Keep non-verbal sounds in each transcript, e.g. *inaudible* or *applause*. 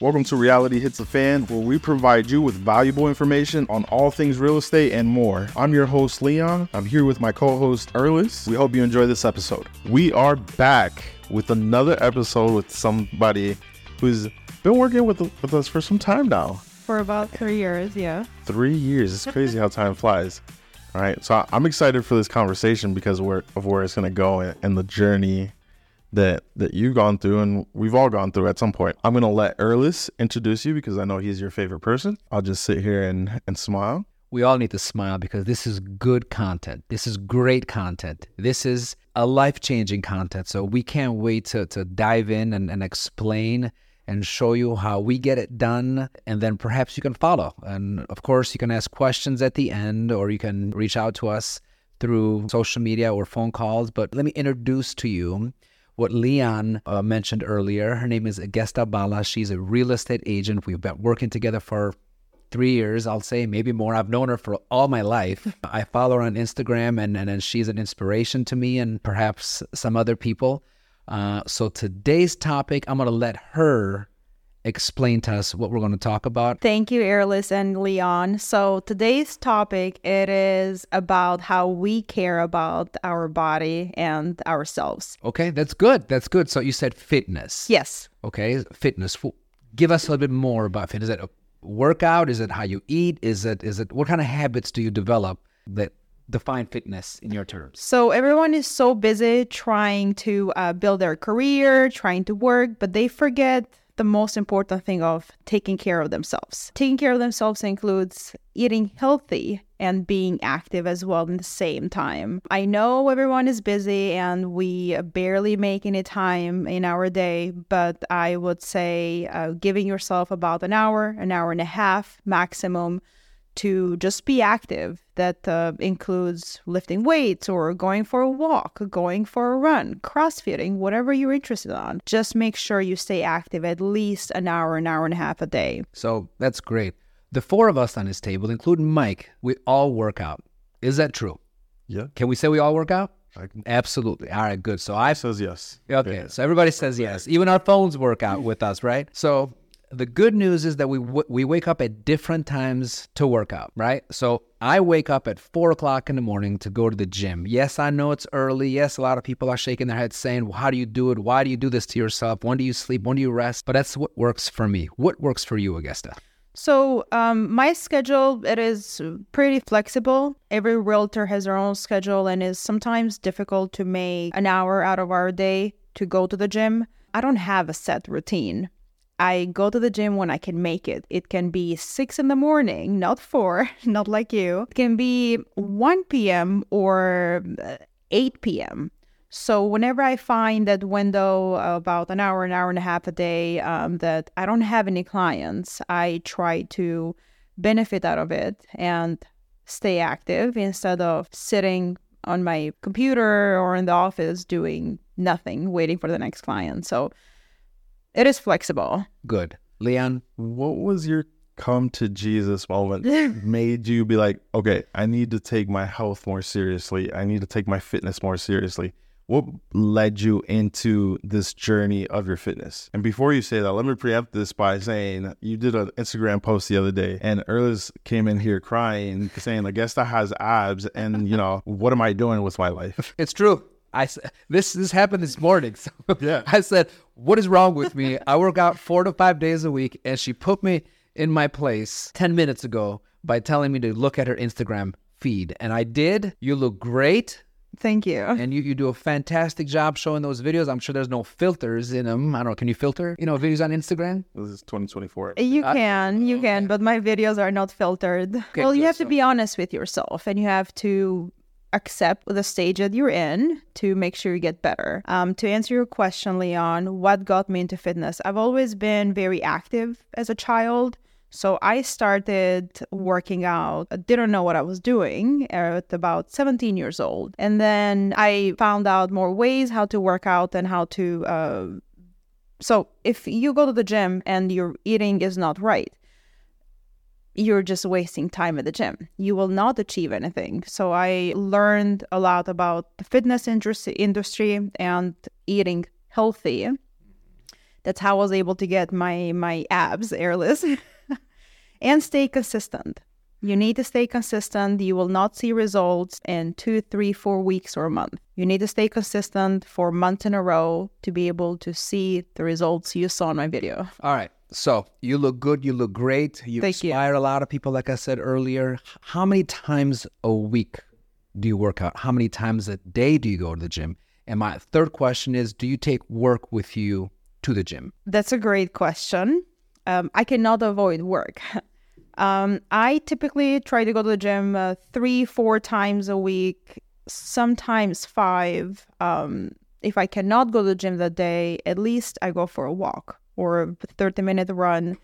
Welcome to Reality Hits a Fan, where we provide you with valuable information on all things real estate and more. I'm your host, Leon. I'm here with my co host, Erlis. We hope you enjoy this episode. We are back with another episode with somebody who's been working with, with us for some time now. For about three years, yeah. Three years. It's crazy how time flies. All right. So I'm excited for this conversation because of where it's going to go and, and the journey that that you've gone through and we've all gone through at some point. I'm gonna let Erlis introduce you because I know he's your favorite person. I'll just sit here and, and smile. We all need to smile because this is good content. This is great content. This is a life changing content. So we can't wait to, to dive in and, and explain and show you how we get it done. And then perhaps you can follow. And of course, you can ask questions at the end or you can reach out to us through social media or phone calls. But let me introduce to you what Leon uh, mentioned earlier. Her name is Egesta Bala. She's a real estate agent. We've been working together for three years, I'll say, maybe more. I've known her for all my life. *laughs* I follow her on Instagram, and, and, and she's an inspiration to me and perhaps some other people. Uh, so today's topic, I'm going to let her explain to us what we're going to talk about. Thank you, Erlis and Leon. So today's topic it is about how we care about our body and ourselves. Okay, that's good. That's good. So you said fitness. Yes. Okay, fitness. Give us a little bit more about fitness. Is it a workout? Is it how you eat? Is it is it what kind of habits do you develop that define fitness in your terms? So everyone is so busy trying to uh, build their career, trying to work, but they forget the most important thing of taking care of themselves. Taking care of themselves includes eating healthy and being active as well in the same time. I know everyone is busy and we barely make any time in our day, but I would say uh, giving yourself about an hour, an hour and a half maximum to just be active. That uh, includes lifting weights or going for a walk, going for a run, crossfitting, whatever you're interested on. Just make sure you stay active at least an hour, an hour and a half a day. So that's great. The four of us on this table, including Mike, we all work out. Is that true? Yeah. Can we say we all work out? Can... Absolutely. All right, good. So I says yes. Okay. Yeah. So everybody says yes. Even our phones work out with us, right? So the good news is that we w- we wake up at different times to work out, right? So I wake up at four o'clock in the morning to go to the gym. Yes, I know it's early. Yes, a lot of people are shaking their heads saying, well, "How do you do it? Why do you do this to yourself? When do you sleep? When do you rest?" But that's what works for me. What works for you, Egesta? So um, my schedule it is pretty flexible. Every realtor has their own schedule, and it's sometimes difficult to make an hour out of our day to go to the gym. I don't have a set routine. I go to the gym when I can make it. It can be six in the morning, not four, *laughs* not like you. It can be 1 p.m. or uh, 8 p.m. So whenever I find that window about an hour, an hour and a half a day um, that I don't have any clients, I try to benefit out of it and stay active instead of sitting on my computer or in the office doing nothing, waiting for the next client. So it is flexible. Good. Leon? What was your come to Jesus moment *laughs* made you be like, okay, I need to take my health more seriously. I need to take my fitness more seriously. What led you into this journey of your fitness? And before you say that, let me preempt this by saying you did an Instagram post the other day, and Erlis came in here crying, saying, "I guess that has abs," and you know, what am I doing with my life? It's true. I this this happened this morning. *laughs* So yeah. I said, "What is wrong with me? I work out four to five days a week," and she put me in my place ten minutes ago by telling me to look at her Instagram feed, and I did. You look great. Thank you. And you, you do a fantastic job showing those videos. I'm sure there's no filters in them. I don't know. Can you filter, you know, videos on Instagram? This is 2024. Uh, you uh, can, you oh, can, but my videos are not filtered. Okay, well, you have so. to be honest with yourself and you have to accept the stage that you're in to make sure you get better. Um, to answer your question, Leon, what got me into fitness? I've always been very active as a child. So I started working out. I didn't know what I was doing at about 17 years old. And then I found out more ways how to work out and how to. Uh... so if you go to the gym and your eating is not right, you're just wasting time at the gym. You will not achieve anything. So I learned a lot about the fitness industry and eating healthy. That's how I was able to get my my abs Erlis. *laughs* and stay consistent. You need to stay consistent. You will not see results in two, three, four weeks or a month. You need to stay consistent for months in a row to be able to see the results you saw in my video. All right. So you look good. You look great. You Thank you. inspire a lot of people, like I said earlier. How many times a week do you work out? How many times a day do you go to the gym? And my third question is Do you take work with you to the gym? That's a great question. Um, I cannot avoid work. *laughs* Um, I typically try to go to the gym uh, three, four times a week, sometimes five. Um, if I cannot go to the gym that day, at least I go for a walk or a 30 minute run.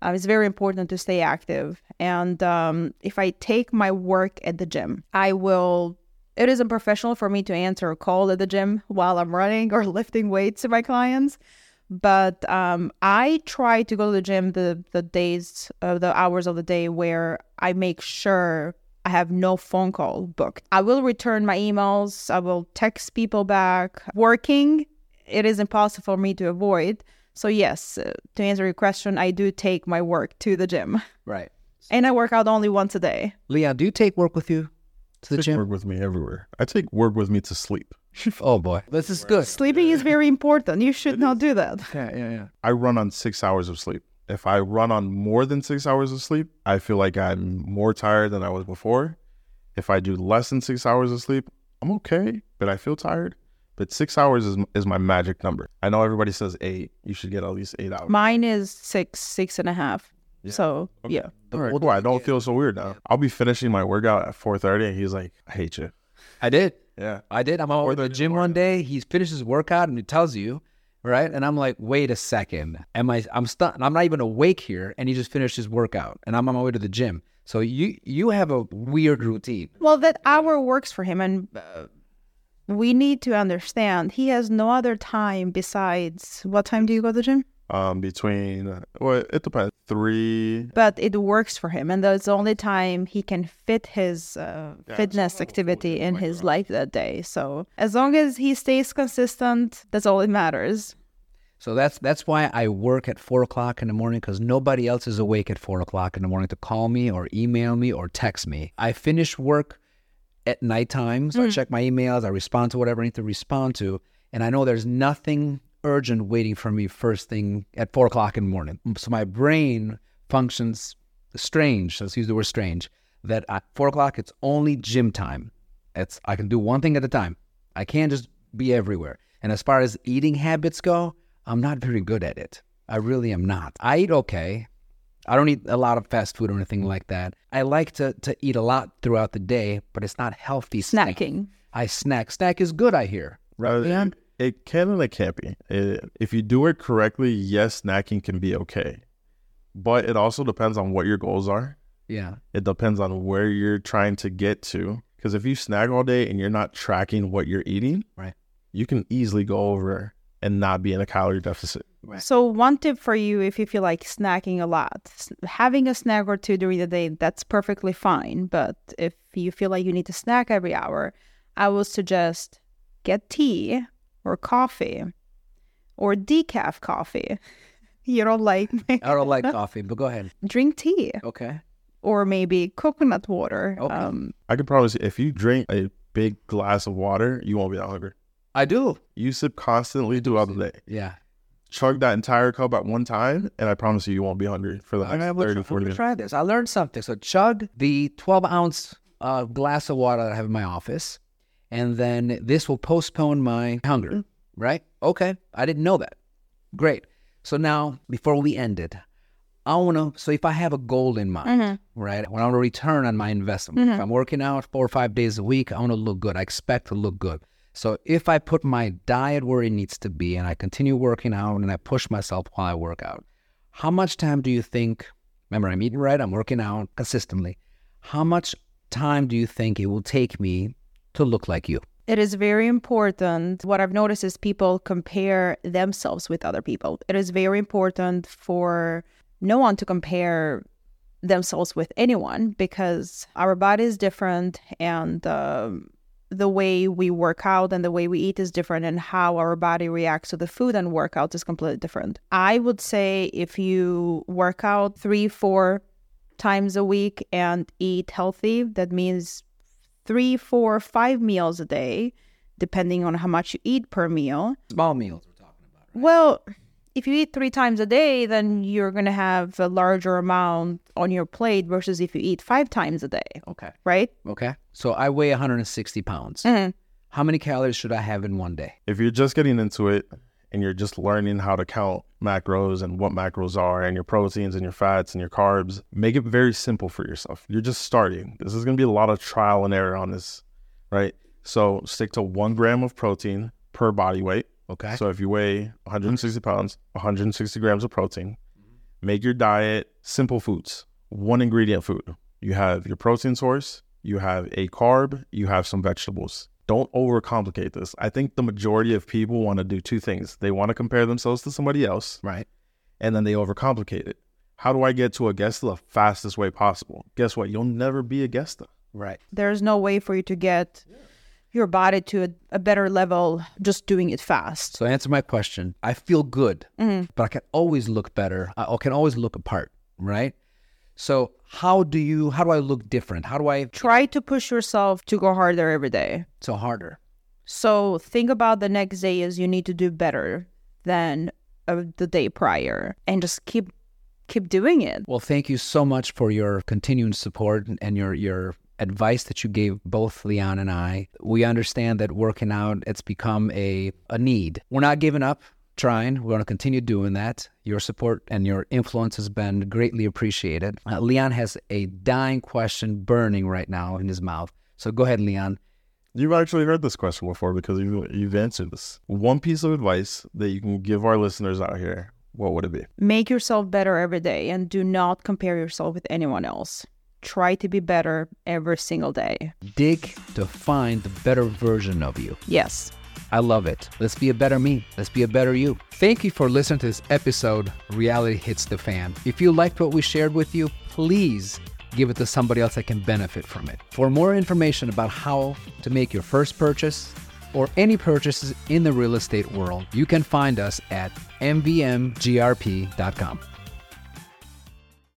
Uh, it's very important to stay active. And um, if I take my work at the gym, I will. It isn't professional for me to answer a call at the gym while I'm running or *laughs* lifting weights to my clients but um, I try to go to the gym the the days of the hours of the day where I make sure I have no phone call booked. I will return my emails. I will text people back. Working, it is impossible for me to avoid. So yes, uh, to answer your question, I do take my work to the gym, Right. and I work out only once a day. Leon, do you take work with you to the Take gym? work with me everywhere. I take work with me to sleep. *laughs* Oh boy, this is good. Sleeping is very important. You should not do that. *laughs* Yeah, yeah, yeah. I run on six hours of sleep. If I run on more than six hours of sleep, I feel like I'm more tired than I was before. If I do less than six hours of sleep, I'm okay, but I feel tired. But six hours is, is my magic number. I know everybody says eight. You should get at least eight hours. Mine is six, six and a half. So yeah. All right, cool. I don't feel so weird now. I'll be finishing my workout at 4.30 and he's like, I hate you. I did. Yeah. I did. I'm over to the gym one day. He finishes his workout and he tells you, right? And I'm like, wait a second. Am I? I'm stunned. I'm not even awake here, and he just finished his workout, and I'm on my way to the gym. So you you have a weird routine. Well, that hour works for him, and uh, we need to understand he has no other time besides what time do you go to the gym? Um, between, uh, well, it depends. Three. But it works for him, and that's the only time he can fit his uh, fitness activity in his life that day. So as long as he stays consistent, that's all that matters. So that's that's why I work at four o'clock in the morning because nobody else is awake at four o'clock in the morning to call me or email me or text me. I finish work at nighttime, so I mm. check my emails, I respond to whatever I need to respond to, and I know there's nothing urgent waiting for me first thing at four o'clock in the morning. Mm, so my brain functions strange. Let's use the word strange. That at four o'clock it's only gym time. It's I can do one thing at a time. I can't just be everywhere. And as far as eating habits go, I'm not very good at it. I really am not. I eat okay. I don't eat a lot of fast food or anything like that. I like to, to eat a lot throughout the day, but it's not healthy snack. Snacking. I snack. Snack is good, I hear. Right, Uh, Leon? It can and it can't be. It- if you do it correctly, yes, snacking can be okay. But it also depends on what your goals are. Yeah. It depends on where you're trying to get to. Because if you snack all day and you're not tracking what you're eating, Right. you can easily go over and not be in a calorie deficit. So one tip for you, if you feel like snacking a lot, having a snack or two during the day, that's perfectly fine. But if you feel like you need to snack every hour, I would suggest get tea or coffee or decaf coffee. *laughs* You don't like I don't like *laughs* coffee, but go ahead. drink tea Okay. or maybe coconut water. Okay. Um, I can promise you, if you drink a big glass of water, you won't be that hungry. I do. You sip constantly throughout the day. Yeah. Chug that entire cup at one time, and I promise you, you won't be hungry for the I next will 30, try, 40 I'm gonna minutes. try this. I learned something. So chug the 12 ounce uh, glass of water that I have in my office, and then this will postpone my hunger. Mm-hmm. Right? Okay. I didn't know that. Great. So now, before we end it, I want to. So if I have a goal in mind, mm-hmm. right, when I want to return on my investment, mm-hmm. if I'm working out four or five days a week, I want to look good. I expect to look good. So if I put my diet where it needs to be, and I continue working out, and I push myself while I work out, how much time do you think? Remember, I'm eating right. I'm working out consistently. How much time do you think it will take me to look like you? It is very important. What I've noticed is people compare themselves with other people. It is very important for no one to compare themselves with anyone because our body is different and um, the way we work out and the way we eat is different and how our body reacts to the food and workout is completely different. I would say if you work out three, four times a week and eat healthy, that means three, four, five meals a day, depending on how much you eat per meal. Small meals we're talking about. Right? Well, if you eat three times a day, then you're going to have a larger amount on your plate versus if you eat five times a day, Okay. right? Okay. So I weigh 160 pounds. Mhm. How many calories should I have in one day? If you're just getting into it and you're just learning how to count macros and what macros are and your proteins and your fats and your carbs, make it very simple for yourself. You're just starting. This is going to be a lot of trial and error on this, right? So stick to one gram of protein per body weight. Okay. So if you weigh 160 pounds, 160 grams of protein, mm-hmm. make your diet simple foods, one ingredient food. You have your protein source, you have a carb, you have some vegetables. Don't overcomplicate this. I think the majority of people want to do two things. They want to compare themselves to somebody else, right. and then they overcomplicate it. How do I get to Egesta the fastest way possible? Guess what? You'll never be Egesta. Right. There's no way for you to get your body to a, a better level just doing it fast. So answer my question. I feel good, but I can always look better. I can always look apart, right? So how do you how do I look different? How do I Try to push yourself to go harder every day. so harder? So think about the next day as you need to do better than uh, the day prior, and just keep keep doing it. Well, thank you so much for your continuing support and your your advice that you gave both Leon and I. We understand that working out it's become a a need. We're not giving up trying. We're going to continue doing that. Your support and your influence has been greatly appreciated. Uh, Leon has a dying question burning right now in his mouth. So go ahead, Leon. You've actually heard this question before because you, you've answered this. One piece of advice that you can give our listeners out here, what would it be? Make yourself better every day and do not compare yourself with anyone else. Try to be better every single day. Dig to find the better version of you. Yes. I love it. Let's be a better me. Let's be a better you. Thank you for listening to this episode, Reality Hits the Fan. If you liked what we shared with you, please give it to somebody else that can benefit from it. For more information about how to make your first purchase or any purchases in the real estate world, you can find us at mvmgrp.com.